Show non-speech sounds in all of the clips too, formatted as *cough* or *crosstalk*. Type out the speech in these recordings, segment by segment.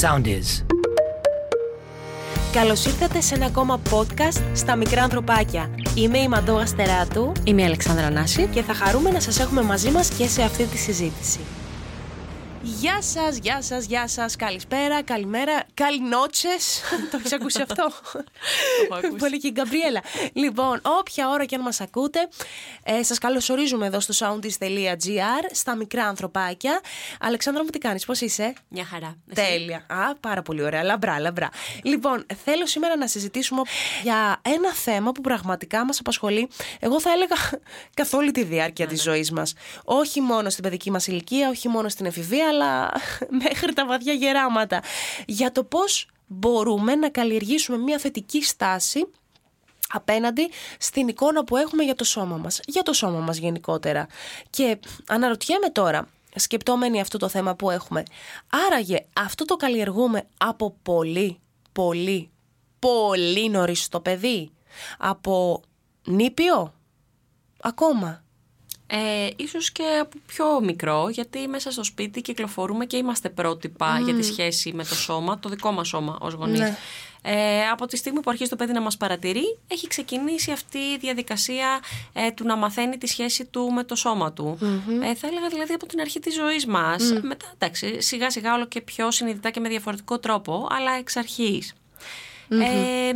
Sound is. Καλώς ήρθατε σε ένα ακόμα podcast στα μικρά ανθρωπάκια. Είμαι η Μαντώ Αστεράτου Είμαι η Αλεξάνδρα Νάση. και θα χαρούμε να σας έχουμε μαζί μας και σε αυτή τη συζήτηση. Γεια σας, γεια σας, γεια σας, καλησπέρα, καλημέρα, καληνότσες. Το έχεις ακούσει αυτό; Πολύ και η Γκαμπριέλα. Λοιπόν, όποια ώρα και αν μας ακούτε, ε, σας καλωσορίζουμε εδώ στο soundis.gr, στα μικρά ανθρωπάκια. Αλεξάνδρα μου τι κάνεις, πώς είσαι; Μια χαρά. Εσύ; Τέλεια. Α, πάρα πολύ ωραία. Λαμπρά, λαμπρά. Λοιπόν, θέλω σήμερα να συζητήσουμε για ένα θέμα που πραγματικά μας απασχολεί, εγώ θα έλεγα καθ' όλη τη διάρκεια της ζωής μας. Όχι μόνο στην παιδική μας ηλικία, όχι μόνο στην εφηβεία, αλλά *laughs* μέχρι τα βαθιά γεράματα. Για το πώς μπορούμε να καλλιεργήσουμε μια θετική στάση απέναντι στην εικόνα που έχουμε για το σώμα μας, για το σώμα μας γενικότερα. Και αναρωτιέμαι τώρα, σκεπτόμενοι αυτό το θέμα που έχουμε, άραγε αυτό το καλλιεργούμε από πολύ, πολύ, πολύ νωρίς στο παιδί, από νήπιο, ακόμα; Ε, ίσως και από πιο μικρό, γιατί μέσα στο σπίτι κυκλοφορούμε και είμαστε πρότυπα για τη σχέση με το σώμα, το δικό μας σώμα ως γονείς. Ναι. Ε, από τη στιγμή που αρχίζει το παιδί να μας παρατηρεί, έχει ξεκινήσει αυτή η διαδικασία ε, του να μαθαίνει τη σχέση του με το σώμα του. Ε, θα έλεγα δηλαδή από την αρχή της ζωής μας. Μετά, εντάξει, σιγά σιγά όλο και πιο συνειδητά και με διαφορετικό τρόπο, αλλά εξ αρχής. Ε,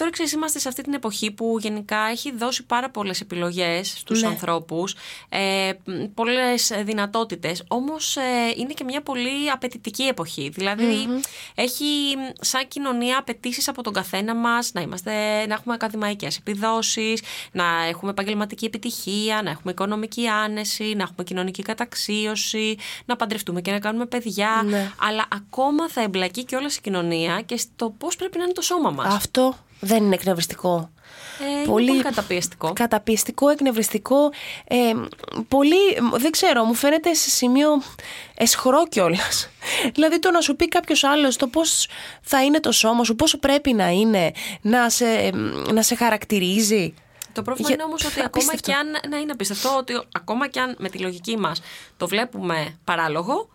τώρα ξέρεις, είμαστε σε αυτή την εποχή που γενικά έχει δώσει πάρα πολλές επιλογές στους Ναι. ανθρώπους, ε, μ, πολλές ε, δυνατότητες, όμως ε, είναι και μια πολύ απαιτητική εποχή. Δηλαδή έχει μ, σαν κοινωνία απαιτήσεις από τον καθένα μας να, είμαστε, να έχουμε ακαδημαϊκές επιδόσεις, να έχουμε επαγγελματική επιτυχία, να έχουμε οικονομική άνεση, να έχουμε κοινωνική καταξίωση, να παντρευτούμε και να κάνουμε παιδιά. Ναι. Αλλά ακόμα θα εμπλακεί και όλα η κοινωνία και στο πώς πρέπει να είναι το σώμα μας. Αυτό δεν είναι εκνευριστικό. Ε, είναι πολύ καταπιεστικό. Καταπιεστικό, εκνευριστικό. Ε, πολύ, δεν ξέρω, μου φαίνεται σε σημείο εσχρό κιόλας. *laughs* δηλαδή το να σου πει κάποιος άλλος το πώς θα είναι το σώμα σου, πόσο πρέπει να είναι, να σε, να σε χαρακτηρίζει. Το πρόβλημα Για- είναι όμως ότι *laughs* ακόμα Απίστευτο. και αν. Ναι, είναι απίστευτο ότι ακόμα και αν με τη λογική μας το βλέπουμε παράλογο,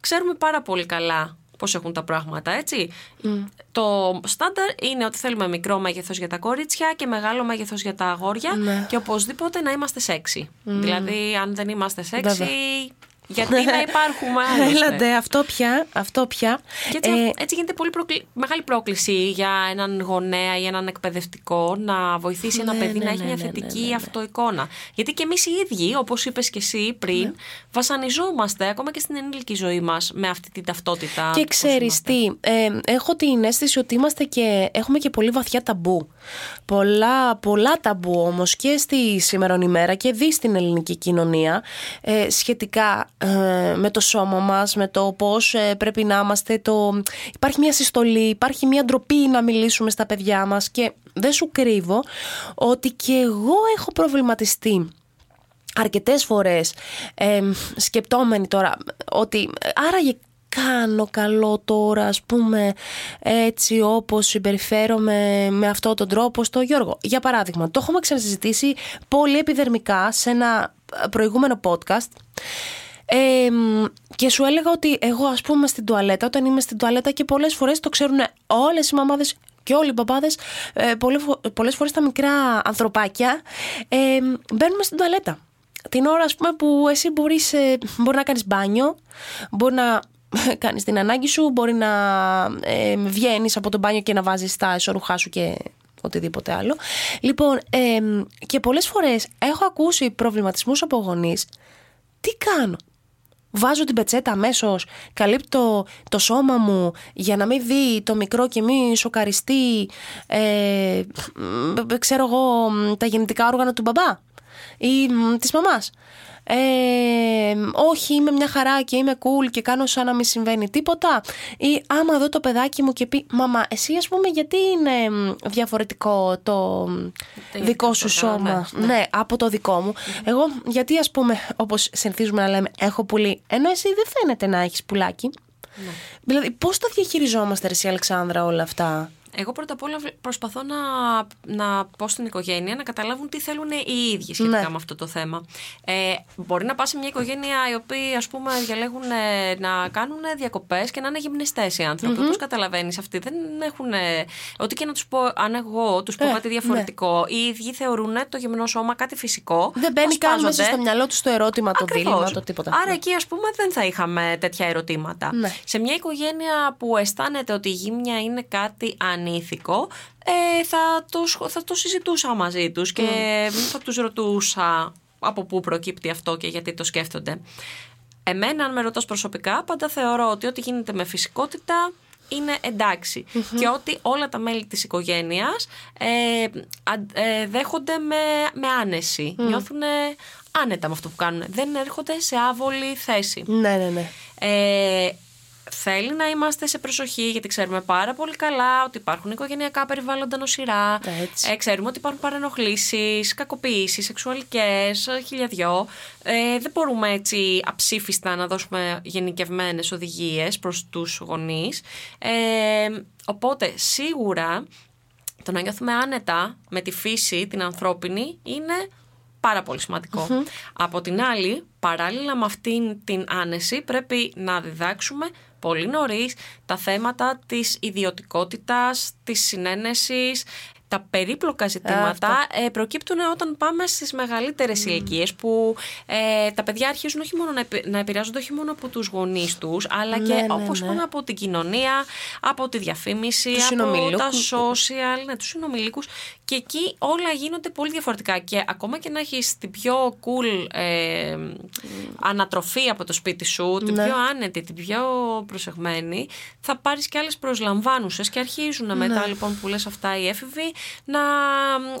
ξέρουμε πάρα πολύ καλά πώς έχουν τα πράγματα, έτσι. Το στάνταρ είναι ότι θέλουμε μικρό μέγεθος για τα κορίτσια και μεγάλο μέγεθος για τα αγόρια Ναι. και οπωσδήποτε να είμαστε σεξι. Δηλαδή, αν δεν είμαστε σεξι, Βέβαια. Γιατί να *laughs* υπάρχουμε άλλωστε. Έλατε, αυτό πια, αυτό πια. Και έτσι, Ε, έτσι γίνεται πολύ προκλη- μεγάλη πρόκληση για έναν γονέα ή έναν εκπαιδευτικό να βοηθήσει ένα Ναι, παιδί ναι, να έχει ναι, μια ναι, θετική ναι, ναι. αυτοεικόνα. Γιατί και εμείς οι ίδιοι, όπως είπες και εσύ πριν, Ναι. βασανιζόμαστε ακόμα και στην ενήλικη ζωή μας με αυτή την ταυτότητα. Και του πώς ξέρεις είμαστε. τι, ε, έχω την αίσθηση ότι είμαστε και, έχουμε και πολύ βαθιά ταμπού. Πολλά, πολλά ταμπού όμως και στη σήμερον ημέρα και δει στην ελληνική κοινωνία ε, σχετικά ε, με το σώμα μας, με το πώς ε, πρέπει να είμαστε. Το... Υπάρχει μια συστολή, υπάρχει μια ντροπή να μιλήσουμε στα παιδιά μας και δεν σου κρύβω ότι και εγώ έχω προβληματιστεί αρκετές φορές ε, σκεπτόμενοι τώρα ότι ε, άραγε κάνω καλό τώρα ας πούμε έτσι όπως συμπεριφέρομαι με αυτόν τον τρόπο στο Γιώργο. Για παράδειγμα, το έχουμε ξανασυζητήσει πολύ επιδερμικά σε ένα ε, προηγούμενο podcast ε, μ, και σου έλεγα ότι εγώ ας πούμε στην τουαλέτα, όταν είμαι στην τουαλέτα και πολλές φορές το ξέρουν όλες οι μαμάδες και όλοι οι παπάδες, ε, πολλές, φο- πολλές φορές τα μικρά ανθρωπάκια ε, μπαίνουμε στην τουαλέτα. Την ώρα ας πούμε που εσύ μπορείς, ε, μπορεί να κάνεις μπάνιο, μπορεί να *laughs* κάνεις την ανάγκη σου, μπορεί να ε, βγαίνεις από το μπάνιο και να βάζεις τα εσωρουχά σου και οτιδήποτε άλλο. Λοιπόν, ε, και πολλές φορές έχω ακούσει προβληματισμούς από γονείς. Τι κάνω, Βάζω την πετσέτα αμέσως, καλύπτω το σώμα μου για να μην δει το μικρό και μην σοκαριστεί, ε, μ, ξέρω εγώ, μ, τα γεννητικά όργανα του μπαμπά ή μ, της μαμάς. Ε, όχι, είμαι μια χαρά και είμαι cool και κάνω σαν να μην συμβαίνει τίποτα. Ή άμα δω το παιδάκι μου και πει Μαμά, εσύ ας πούμε γιατί είναι μ, διαφορετικό το μ, δικό σου γεννητικό όργανο, σώμα. Ναι, από το δικό μου. Εγώ, γιατί ας πούμε, όπως συνηθίζουμε να λέμε, έχω πουλί, ενώ εσύ δεν φαίνεται να έχεις πουλάκι. Δηλαδή, πώς τα διαχειριζόμαστε, ρε εσύ, Αλεξάνδρα, όλα αυτά; Εγώ πρώτα απ' όλα προσπαθώ να, να πω στην οικογένεια να καταλάβουν τι θέλουν οι ίδιοι σχετικά Ναι. με αυτό το θέμα. Ε, μπορεί να πας σε μια οικογένεια οι οποίοι ας πούμε διαλέγουν ε, να κάνουν διακοπές και να είναι γυμνιστές οι άνθρωποι. Όπω καταλαβαίνεις, αυτοί δεν έχουν. ε, Ό,τι και να τους πω, αν εγώ τους πω Ε, κάτι διαφορετικό, οι ίδιοι θεωρούν το γυμνό σώμα κάτι φυσικό. Δεν μπαίνει καν μέσα ασπάζονται. στο μυαλό τους το ερώτημα, το Ακριβώς. δίλημα, το τίποτα. Άρα Ναι. εκεί ας πούμε δεν θα είχαμε τέτοια ερωτήματα. Ναι. Σε μια οικογένεια που αισθάνεται ότι η γύμνια είναι κάτι ανήθικο, ε, θα, το, σχ- θα το συζητούσα μαζί τους και θα τους ρωτούσα από πού προκύπτει αυτό και γιατί το σκέφτονται. Εμένα, αν με ρωτάς προσωπικά, πάντα θεωρώ ότι ό,τι γίνεται με φυσικότητα είναι εντάξει. Και ότι όλα τα μέλη της οικογένειας ε, αν- ε, δέχονται με, με άνεση. Νιώθουν άνετα με αυτό που κάνουν. Δεν έρχονται σε άβολη θέση. Ναι, ναι, ναι. Ε, θέλει να είμαστε σε προσοχή γιατί ξέρουμε πάρα πολύ καλά ότι υπάρχουν οικογενειακά περιβάλλοντα νοσηρά. Έτσι. Ε, ξέρουμε ότι υπάρχουν παρενοχλήσεις, κακοποιήσεις, σεξουαλικές, ε, χιλιαδιό. Ε, δεν μπορούμε έτσι αψήφιστα να δώσουμε γενικευμένες οδηγίες προς τους γονείς. Ε, οπότε σίγουρα το να νιώθουμε άνετα με τη φύση την ανθρώπινη είναι πάρα πολύ σημαντικό. Από την άλλη, παράλληλα με αυτήν την άνεση πρέπει να διδάξουμε πολύ νωρίς τα θέματα της ιδιωτικότητας, της συνένεσης, τα περίπλοκα ζητήματα ε, προκύπτουν όταν πάμε στις μεγαλύτερες mm. ηλικίες που ε, τα παιδιά αρχίζουν όχι μόνο να, επι- να επηρεάζονται όχι μόνο από τους γονείς τους αλλά Ναι, και ναι, όπως ναι. πάμε από την κοινωνία, από τη διαφήμιση, Τους από τα συνομιλίκους. social, ναι, τους συνομιλίκους και εκεί όλα γίνονται πολύ διαφορετικά και ακόμα και να έχεις την πιο cool ε, ανατροφή από το σπίτι σου, την Ναι. πιο άνετη, την πιο προσεγμένη θα πάρεις και άλλες προσλαμβάνουσες και αρχίζουν Ναι. μετά λοιπόν που λες αυτά οι έφηβοι να,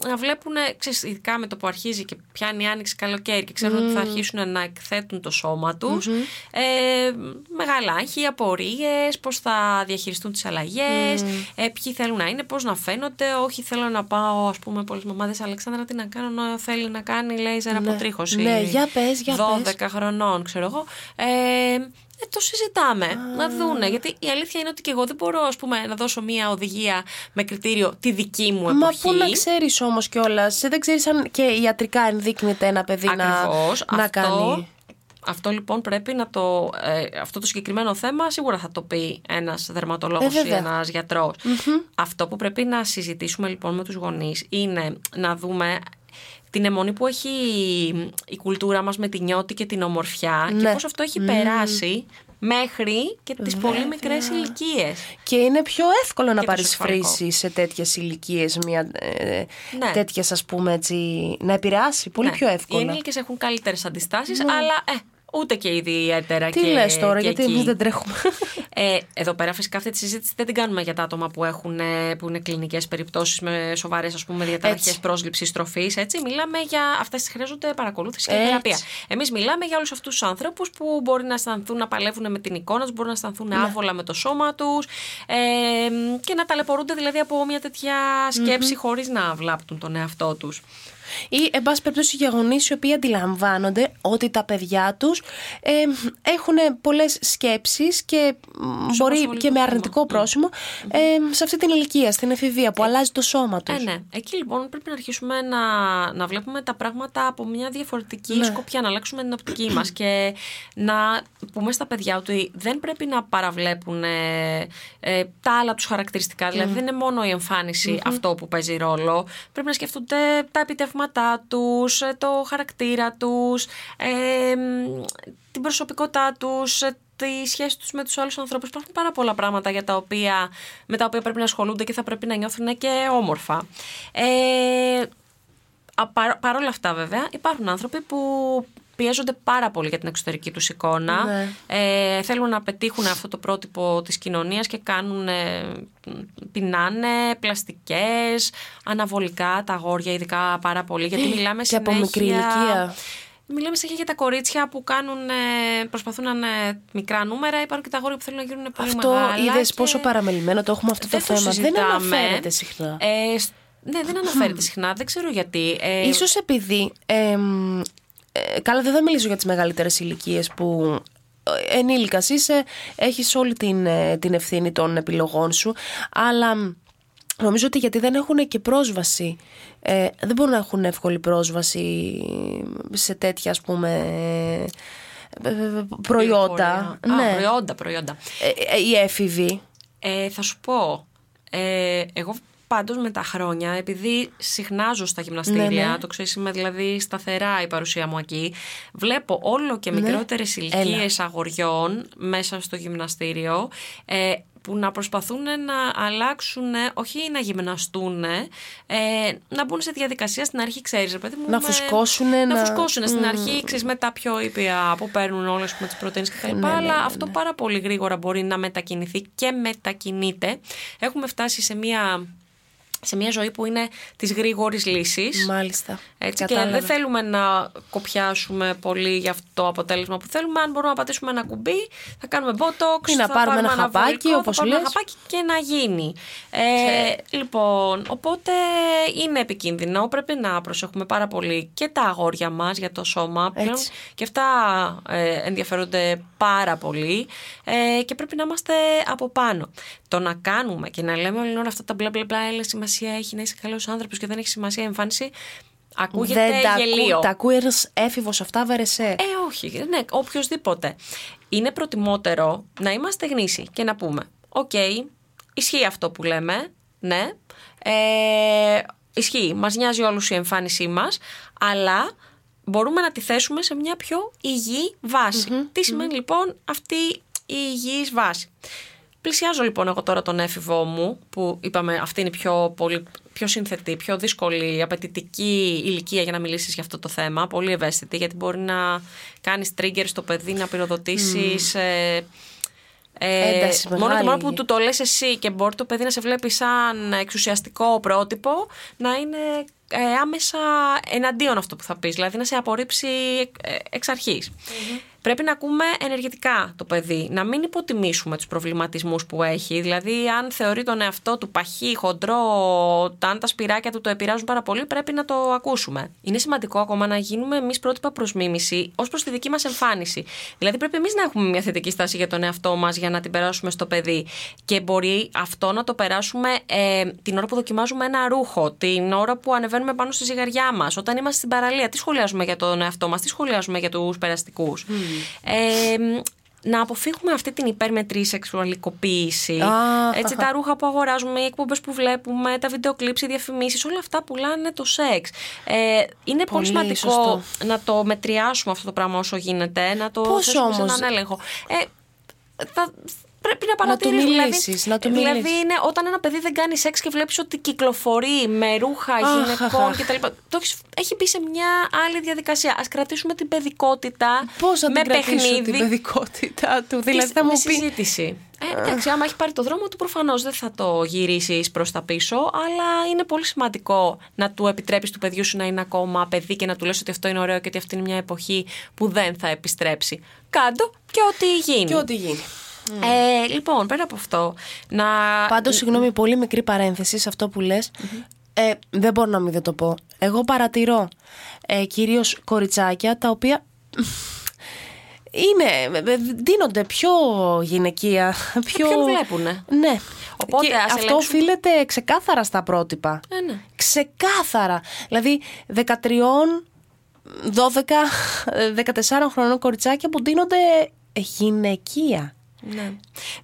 να βλέπουν, ξέρεις, ειδικά με το που αρχίζει και πιάνει η άνοιξη καλοκαίρι και ξέρουν ότι θα αρχίσουν να εκθέτουν το σώμα τους ε, μεγάλα άγχη, απορίες, πώς θα διαχειριστούν τις αλλαγές, ε, ποιοι θέλουν να είναι, πώς να φαίνονται, όχι θέλω να πάω ας πούμε πολλές μαμάδες Αλεξάνδρα τι να κάνω, να θέλει να κάνει λέιζερ αποτρίχωση Ναι, για πες, για 12 πες. χρονών ξέρω εγώ ε, ε, το συζητάμε, να δούνε. Γιατί η αλήθεια είναι ότι και εγώ δεν μπορώ ας πούμε, να δώσω μία οδηγία με κριτήριο τη δική μου Μα εποχή. πού να ξέρεις όμως κιόλας. Δεν ξέρεις αν και ιατρικά ενδείκνυται ένα παιδί να, Ακριβώς. να αυτό, κάνει. Αυτό λοιπόν πρέπει να το. Ε, αυτό το συγκεκριμένο θέμα σίγουρα θα το πει ένας δερματολόγος Ε, ή βέβαια. ένα Αυτό που πρέπει να συζητήσουμε λοιπόν με τους γονείς είναι να δούμε την αιμονή που έχει η κουλτούρα μας με την νιώτη και την ομορφιά και Ναι. πώς αυτό έχει περάσει μέχρι και τις πολύ μικρές ηλικίες. Και είναι πιο εύκολο να Και το πάρεις σεξουαλικό. φρύση σε τέτοιες ηλικίες, μια ε, Ναι. τέτοια ας πούμε έτσι. να επηρεάσει πολύ πιο Οι εύκολα. ενήλικες έχουν καλύτερες αντιστάσεις, αλλά ε, ούτε και ιδιαίτερα Τι και, λες τώρα, και γιατί εκεί. εμεί δεν τρέχουμε. Ε, εδώ πέρα φυσικά αυτή τη συζήτηση δεν την κάνουμε για τα άτομα που, έχουν, ε, που είναι κλινικές περιπτώσεις με σοβαρές ας πούμε διαταραχές Έτσι. πρόσληψης τροφής έτσι. Μιλάμε για αυτές τις χρειάζονται παρακολούθηση και Έτσι. θεραπεία. Εμείς μιλάμε για όλους αυτούς τους ανθρώπους που μπορεί να αισθανθούν να παλεύουν με την εικόνα τους, μπορεί να αισθανθούν άβολα με το σώμα τους ε, και να ταλαιπωρούνται δηλαδή από μια τέτοια σκέψη χωρίς να βλάπτουν τον εαυτό τους. Ή, εν πάση περιπτώσει, για γονεί οι οποίοι αντιλαμβάνονται ότι τα παιδιά τους ε, έχουν πολλές σκέψεις και μ, μπορεί απασχολεί και το με θέμα. αρνητικό πρόσημο ε, σε αυτή την ηλικία, στην εφηβεία, που αλλάζει το σώμα τους. Ε, ναι. Εκεί λοιπόν πρέπει να αρχίσουμε να, να βλέπουμε τα πράγματα από μια διαφορετική Ναι. σκοπιά, να αλλάξουμε την οπτική μας και να πούμε στα παιδιά ότι δεν πρέπει να παραβλέπουν ε, ε, τα άλλα τους χαρακτηριστικά. Δηλαδή δεν είναι μόνο η εμφανιση αυτό που παίζει ρόλο. Πρέπει να σκεφτούνται τα επιτεύγματά τους, ε, το χαρακτήρα τους, ε, μ, την προσωπικότητά τους, ε, τη σχέση τους με τους άλλους ανθρώπους. Υπάρχουν πάρα πολλά πράγματα για τα οποία, με τα οποία πρέπει να ασχολούνται και θα πρέπει να νιώθουν και όμορφα. Ε, α, παρ, παρόλα αυτά βέβαια υπάρχουν άνθρωποι που πιέζονται πάρα πολύ για την εξωτερική τους εικόνα. Ναι. Ε, θέλουν να πετύχουν αυτό το πρότυπο της κοινωνίας και κάνουν, ε, πεινάνε πλαστικές, αναβολικά τα αγόρια ειδικά πάρα πολύ. Γιατί μιλάμε Και από συνέχεια... μικρή ηλικία. Μιλάμε συνέχεια για τα κορίτσια που κάνουν, ε, προσπαθούν να είναι μικρά νούμερα. Υπάρχουν και τα αγόρια που θέλουν να γίνουν πολύ Αυτό μεγάλα. είδες και πόσο παραμελημένο το έχουμε αυτό δεν το θέμα. Δεν συζητάμε. αναφέρεται συχνά. Ε, σ- ναι, δεν αναφέρεται *clears throat* συχνά. Δεν ξέρω γιατί. Ε, Ίσως επειδή. εμ, ε, καλά, δεν θα μιλήσω για τις μεγαλύτερες ηλικίες που ε, ενήλικας είσαι, έχεις όλη την, ε, την ευθύνη των επιλογών σου, αλλά μ, Νομίζω ότι γιατί δεν έχουν και πρόσβαση. Ε, δεν μπορούν να έχουν εύκολη πρόσβαση σε τέτοια ας πούμε ε, ε, προϊόντα. Α, ναι. προϊόντα, προϊόντα. Ε, ε, οι έφηβοι. Ε, θα σου πω. Ε, εγώ πάντως με τα χρόνια, επειδή συχνάζω στα γυμναστήρια, Ναι, ναι. το ξέρεις είμαι δηλαδή σταθερά η παρουσία μου εκεί, βλέπω όλο και Ναι. μικρότερες ηλικίες αγοριών μέσα στο γυμναστήριο, ε, που να προσπαθούν να αλλάξουν, όχι να γυμναστούν, ε, να μπουν σε διαδικασία στην αρχή, ξέρεις, ρε παιδί μου. Να με- φουσκώσουνε, Να να- φουσκώσουν στην Μμμ. αρχή, ξέρεις, με τα πιο ήπια που παίρνουν όλες με τις πρωτεΐνες κτλ. Ναι, ναι, αλλά ναι, αυτό πάρα πολύ γρήγορα μπορεί να μετακινηθεί και μετακινείται. Έχουμε φτάσει σε μια, σε μια ζωή που είναι της γρήγορης λύσης. Μάλιστα. Έτσι, και Κατάλαβα. δεν θέλουμε να κοπιάσουμε πολύ για αυτό το αποτέλεσμα που θέλουμε. Αν μπορούμε να πατήσουμε ένα κουμπί, θα κάνουμε botox, Ή να θα πάρουμε ένα αναβολικό, χαπάκι, θα όπως πάρουμε ένα λες. χαπάκι και να γίνει. Ε, λοιπόν, οπότε είναι επικίνδυνο. Πρέπει να προσέχουμε πάρα πολύ και τα αγόρια μας για το σώμα. Πλέον Έτσι. και αυτά ε, ενδιαφέρονται πάρα πολύ ε, και πρέπει να είμαστε από πάνω. Το να κάνουμε και να λέμε όλη την ώρα αυτά τα μπλα μπλα μπλα, έλα σημασία έχει να είσαι καλός άνθρωπος και δεν έχει σημασία η εμφάνιση, ακούγεται δεν τα, γελοίο. ακού, τα ακούει ένας έφηβος αυτά, βερεσέ. Ε, όχι, ναι, οποιοδήποτε. Είναι προτιμότερο να είμαστε γνήσιοι και να πούμε: Οκ, ισχύει αυτό που λέμε, ναι. Ε, ισχύει, μας νοιάζει όλους η εμφάνισή μας, αλλά μπορούμε να τη θέσουμε σε μια πιο υγιή βάση Τι σημαίνει λοιπόν αυτή η υγιής βάση. Πλησιάζω λοιπόν εγώ τώρα τον έφηβό μου, που είπαμε αυτή είναι η πιο, πολύ, πιο συνθετή, πιο δύσκολη, απαιτητική ηλικία για να μιλήσεις για αυτό το θέμα, πολύ ευαίσθητη, γιατί μπορεί να κάνεις trigger στο παιδί, να πυροδοτήσεις... Ε, ε, Ένταση μόνο και μεγάλη. μόνο που του το λες εσύ και μπορεί το παιδί να σε βλέπει σαν εξουσιαστικό πρότυπο να είναι ε, άμεσα εναντίον αυτό που θα πεις, δηλαδή να σε απορρίψει ε, εξ αρχής. Πρέπει να ακούμε ενεργετικά το παιδί, να μην υποτιμήσουμε τους προβληματισμούς που έχει. Δηλαδή, αν θεωρεί τον εαυτό του παχύ, χοντρό, αν τα σπυράκια του το επηρεάζουν πάρα πολύ, πρέπει να το ακούσουμε. Είναι σημαντικό ακόμα να γίνουμε εμείς πρότυπα προς μίμηση ως προς τη δική μας εμφάνιση. Δηλαδή, πρέπει εμείς να έχουμε μια θετική στάση για τον εαυτό μας για να την περάσουμε στο παιδί. Και μπορεί αυτό να το περάσουμε ε, την ώρα που δοκιμάζουμε ένα ρούχο, την ώρα που ανεβαίνουμε πάνω στη ζυγαριά μας, όταν είμαστε στην παραλία. Τι σχολιάζουμε για τον εαυτό μας, τι σχολιάζουμε για τους περαστικούς. Ε, να αποφύγουμε αυτή την υπέρμετρη σεξουαλικοποίηση. Α, Έτσι, τα ρούχα που αγοράζουμε, οι εκπομπές που βλέπουμε, τα βιντεοκλήψεις, οι διαφημίσεις, όλα αυτά πουλάνε το σεξ. Ε, είναι πολύ, Πολύ σημαντικό σωστό. να το μετριάσουμε αυτό το πράγμα όσο γίνεται, να το Πώς θέσουμε σε όμως; έναν έλεγχο. Ε, θα, πρέπει να του παρατηρείς, δηλαδή, μιλήσεις, να του δηλαδή μιλήσεις. είναι όταν ένα παιδί δεν κάνει σεξ και βλέπεις ότι κυκλοφορεί με ρούχα Αχ, γυναικών αχ, αχ. κτλ. Το έχεις- έχει μπει σε μια άλλη διαδικασία. Ας κρατήσουμε την παιδικότητα Πώς θα με την κρατήσω παιχνίδι. την παιδικότητα του, δηλαδή Της- θα μου με πει... συζήτηση. Ε, εντάξει, άμα έχει πάρει το δρόμο του, προφανώς δεν θα το γυρίσεις προς τα πίσω, αλλά είναι πολύ σημαντικό να του επιτρέπεις του παιδιού σου να είναι ακόμα παιδί και να του λες ότι αυτό είναι ωραίο και ότι αυτή είναι μια εποχή που δεν θα επιστρέψει. Κάντο και ό,τι γίνει. Και ό,τι γίνει. Ε, λοιπόν, πέρα από αυτό, να. Πάντως, συγγνώμη, πολύ μικρή παρένθεση σε αυτό που λες. Ε, δεν μπορώ να μην δεν το πω. Εγώ παρατηρώ ε, κυρίως κοριτσάκια τα οποία *laughs* είναι, ε, δίνονται πιο γυναικεία. Πιο... ποιον βλέπουνε; Ναι. Οπότε, Και ας αυτό ελέγξουμε- οφείλεται ξεκάθαρα στα πρότυπα. Ε, ναι. Ξεκάθαρα. Δηλαδή 13, 12, ε, 14 χρονών κοριτσάκια που δίνονται γυναικεία. Ναι.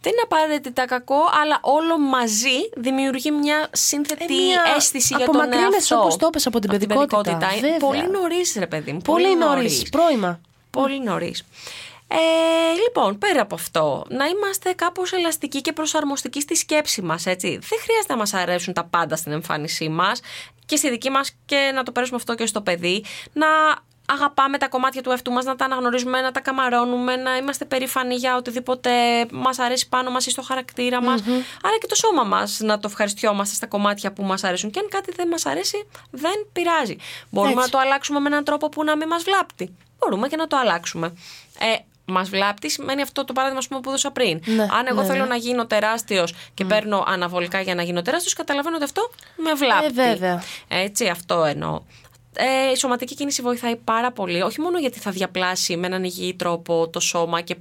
Δεν είναι απαραίτητα κακό, αλλά όλο μαζί δημιουργεί μια σύνθετη Ε, μια- αίσθηση για τον απομακρύνεσαι, εαυτό. όπως το είπες, από την παιδικότητα. Βέβαια. Πολύ νωρίς, ρε παιδί μου. Πολύ νωρίς. Πρώιμα. Πολύ νωρίς. Ε, λοιπόν, πέρα από αυτό, να είμαστε κάπως ελαστικοί και προσαρμοστικοί στη σκέψη μας, έτσι. Δεν χρειάζεται να μας αρέσουν τα πάντα στην εμφάνισή μας και στη δική μας και να το περάσουμε αυτό και στο παιδί. Να αγαπάμε τα κομμάτια του εαυτού μας, να τα αναγνωρίζουμε, να τα καμαρώνουμε, να είμαστε περήφανοι για οτιδήποτε μας αρέσει πάνω μας ή στο χαρακτήρα μας. Αλλά και το σώμα μας να το ευχαριστιόμαστε στα κομμάτια που μας αρέσουν. Και αν κάτι δεν μας αρέσει, δεν πειράζει. Μπορούμε Έτσι. να το αλλάξουμε με έναν τρόπο που να μην μας βλάπτει. Μπορούμε και να το αλλάξουμε. Ε, Μας βλάπτει σημαίνει αυτό το παράδειγμα ας πούμε, που έδωσα πριν. Ναι, Αν εγώ ναι, θέλω ναι. να γίνω τεράστιος και παίρνω αναβολικά για να γίνω τεράστιος, καταλαβαίνω ότι αυτό με βλάπτει. Ε, βέβαια. Έτσι, αυτό εννοώ. Ε, η σωματική κίνηση βοηθάει πάρα πολύ, όχι μόνο γιατί θα διαπλάσει με έναν υγιή τρόπο το σώμα και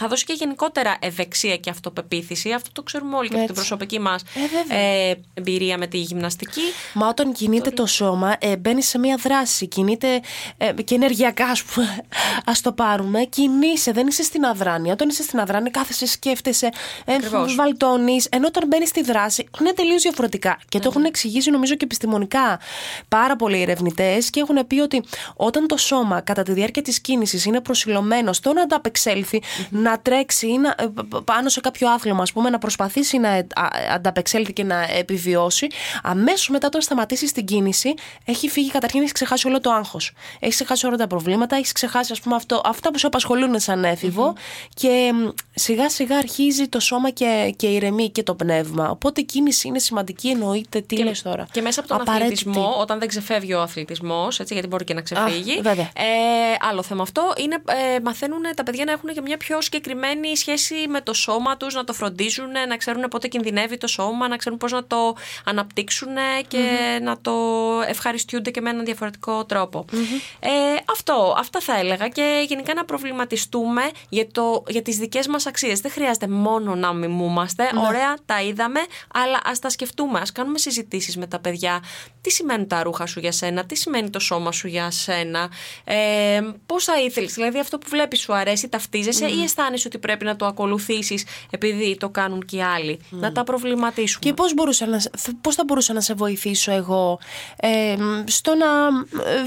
θα δώσει και γενικότερα ευεξία και αυτοπεποίθηση. Αυτό το ξέρουμε όλοι και από την προσωπική μας ε, ε, εμπειρία με τη γυμναστική. Μα όταν κινείται το σώμα, ε, μπαίνει σε μια δράση. Κινείται ε, και ενεργειακά, ας πούμε. *laughs* Α το πάρουμε. Κινείσαι, δεν είσαι στην αδράνεια. Όταν είσαι στην αδράνεια, κάθεσαι, σκέφτεσαι, ε, βαλτώνεις. Ενώ όταν μπαίνεις στη δράση, είναι τελείως διαφορετικά. Και το έχουν εξηγήσει, νομίζω, και επιστημονικά πάρα πολλοί ερευνητές και έχουν πει ότι όταν το σώμα κατά τη διάρκεια της κίνησης είναι προσιλωμένο στο να ανταπεξέλθει, να τρέξει ή να, ε, πάνω σε κάποιο άθλημα, ας πούμε, να προσπαθήσει να ανταπεξέλθει και να επιβιώσει, αμέσως μετά όταν σταματήσει την κίνηση, έχει φύγει καταρχήν, έχει ξεχάσει όλο το άγχος. Έχει ξεχάσει όλα τα προβλήματα, έχει ξεχάσει ας πούμε, αυτό, αυτά που σε απασχολούν σαν εφηβο και σιγά σιγά αρχίζει το σώμα και, και ηρεμεί και το πνεύμα. Οπότε η κίνηση είναι σημαντική, εννοείται. Τι λες τώρα. Και μέσα από τον Απαραίτητη. αθλητισμό, όταν δεν ξεφεύγει ο αθλητισμός, γιατί μπορεί και να ξεφύγει. Α, ε, άλλο θέμα αυτό είναι ε, μαθαίνουν τα παιδιά να έχουν και μια πιο συγκεκριμένη σχέση με το σώμα τους, να το φροντίζουν, να ξέρουν πότε κινδυνεύει το σώμα, να ξέρουν πώς να το αναπτύξουν και να το ευχαριστούνται και με έναν διαφορετικό Ε, αυτό, αυτά θα έλεγα. Και γενικά να προβληματιστούμε για, το, για τις δικές μας αξίες. Δεν χρειάζεται μόνο να μιμούμαστε, ναι. ωραία τα είδαμε, αλλά ας τα σκεφτούμε, ας κάνουμε συζητήσεις με τα παιδιά. Τι σημαίνουν τα ρούχα σου για σένα, τι σημαίνει το σώμα σου για σένα, ε, πώς θα ήθελες, δηλαδή αυτό που βλέπεις σου αρέσει, ταυτίζεσαι ή αισθάνεσαι ότι πρέπει να το ακολουθήσεις επειδή το κάνουν και οι άλλοι. Να τα προβληματίσουμε. Και πώς, να, πώς θα μπορούσα να σε βοηθήσω εγώ ε, στο να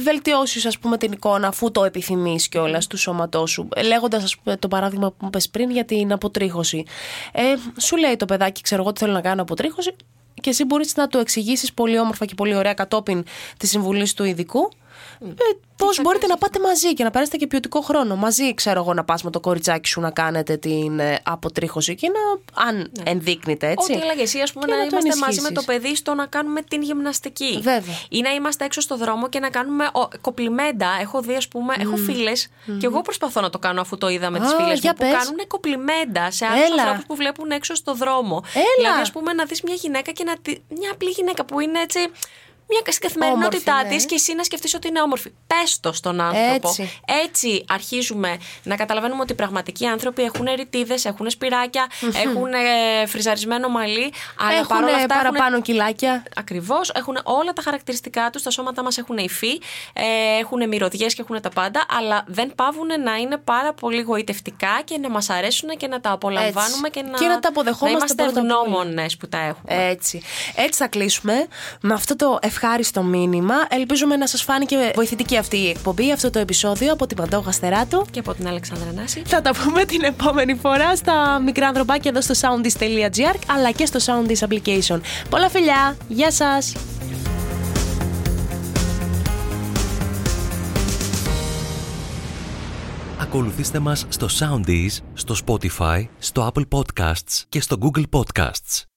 βελτιώσεις ας πούμε την εικόνα αφού το επιθυμείς κιόλας του σώματός σου. Λέγοντας ας πούμε το παράδειγμα που μου πες πριν για την αποτρίχωση. Ε, σου λέει το παιδάκι ξέρω εγώ ότι θέλω να κάνω αποτρίχωση και εσύ μπορείς να το εξηγήσεις πολύ όμορφα και πολύ ωραία κατόπιν της συμβουλής του ειδικού ε, Πώς μπορείτε να πάτε μαζί και να περάσετε και ποιοτικό χρόνο. Μαζί, ξέρω εγώ, να πας με το κοριτσάκι σου να κάνετε την ε, αποτρίχωση και να. αν ναι. ενδείκνυται, έτσι. Ό,τι έλεγε εσύ, ας πούμε, να, να είμαστε μαζί με το παιδί στο να κάνουμε την γυμναστική. Βέβαια. Ή να είμαστε έξω στο δρόμο και να κάνουμε ο, κοπλιμέντα. Έχω δει, ας πούμε, mm. έχω φίλες mm. και εγώ προσπαθώ να το κάνω αφού το είδα με τις φίλες μου που κάνουν κοπλιμέντα σε άλλους ανθρώπους που βλέπουν έξω στο δρόμο. Έλα. Δηλαδή, ας πούμε, να δεις μια γυναίκα και να. Μια απλή γυναίκα που είναι έτσι μια στην καθημερινότητά ναι. της και εσύ να σκεφτείς ότι είναι όμορφη. Πες το στον άνθρωπο. Έτσι. Έτσι αρχίζουμε να καταλαβαίνουμε ότι οι πραγματικοί άνθρωποι έχουν ρητίδε, έχουν σπυράκια, έχουν ε, φριζαρισμένο μαλλί. Αλλά έχουν παρόλα αυτά παραπάνω έχουν... κιλάκια. Ακριβώς. Έχουν όλα τα χαρακτηριστικά τους. Τα σώματα μας έχουν υφή, ε, έχουν μυρωδιές και έχουν τα πάντα. Αλλά δεν πάβουν να είναι πάρα πολύ γοητευτικά και να μας αρέσουν και να τα απολαμβάνουμε και να, και να τα αποδεχόμαστε. Να είμαστε ευγνώμονες που τα έχουμε. Έτσι. Έτσι θα κλείσουμε με αυτό το ευχαριστώ ευχάριστο μήνυμα. Ελπίζουμε να σας φάνηκε βοηθητική αυτή η εκπομπή, αυτό το επεισόδιο από την Παντόγα Στεράτου και από την Αλεξάνδρα Νάση. Θα τα πούμε την επόμενη φορά στα μικρά ανθρωπάκια εδώ στο soundis.gr αλλά και στο Soundis application. Πολλά φιλιά, γεια σας! Ακολουθήστε μας στο Soundees, στο Spotify, στο Apple Podcasts και στο Google Podcasts.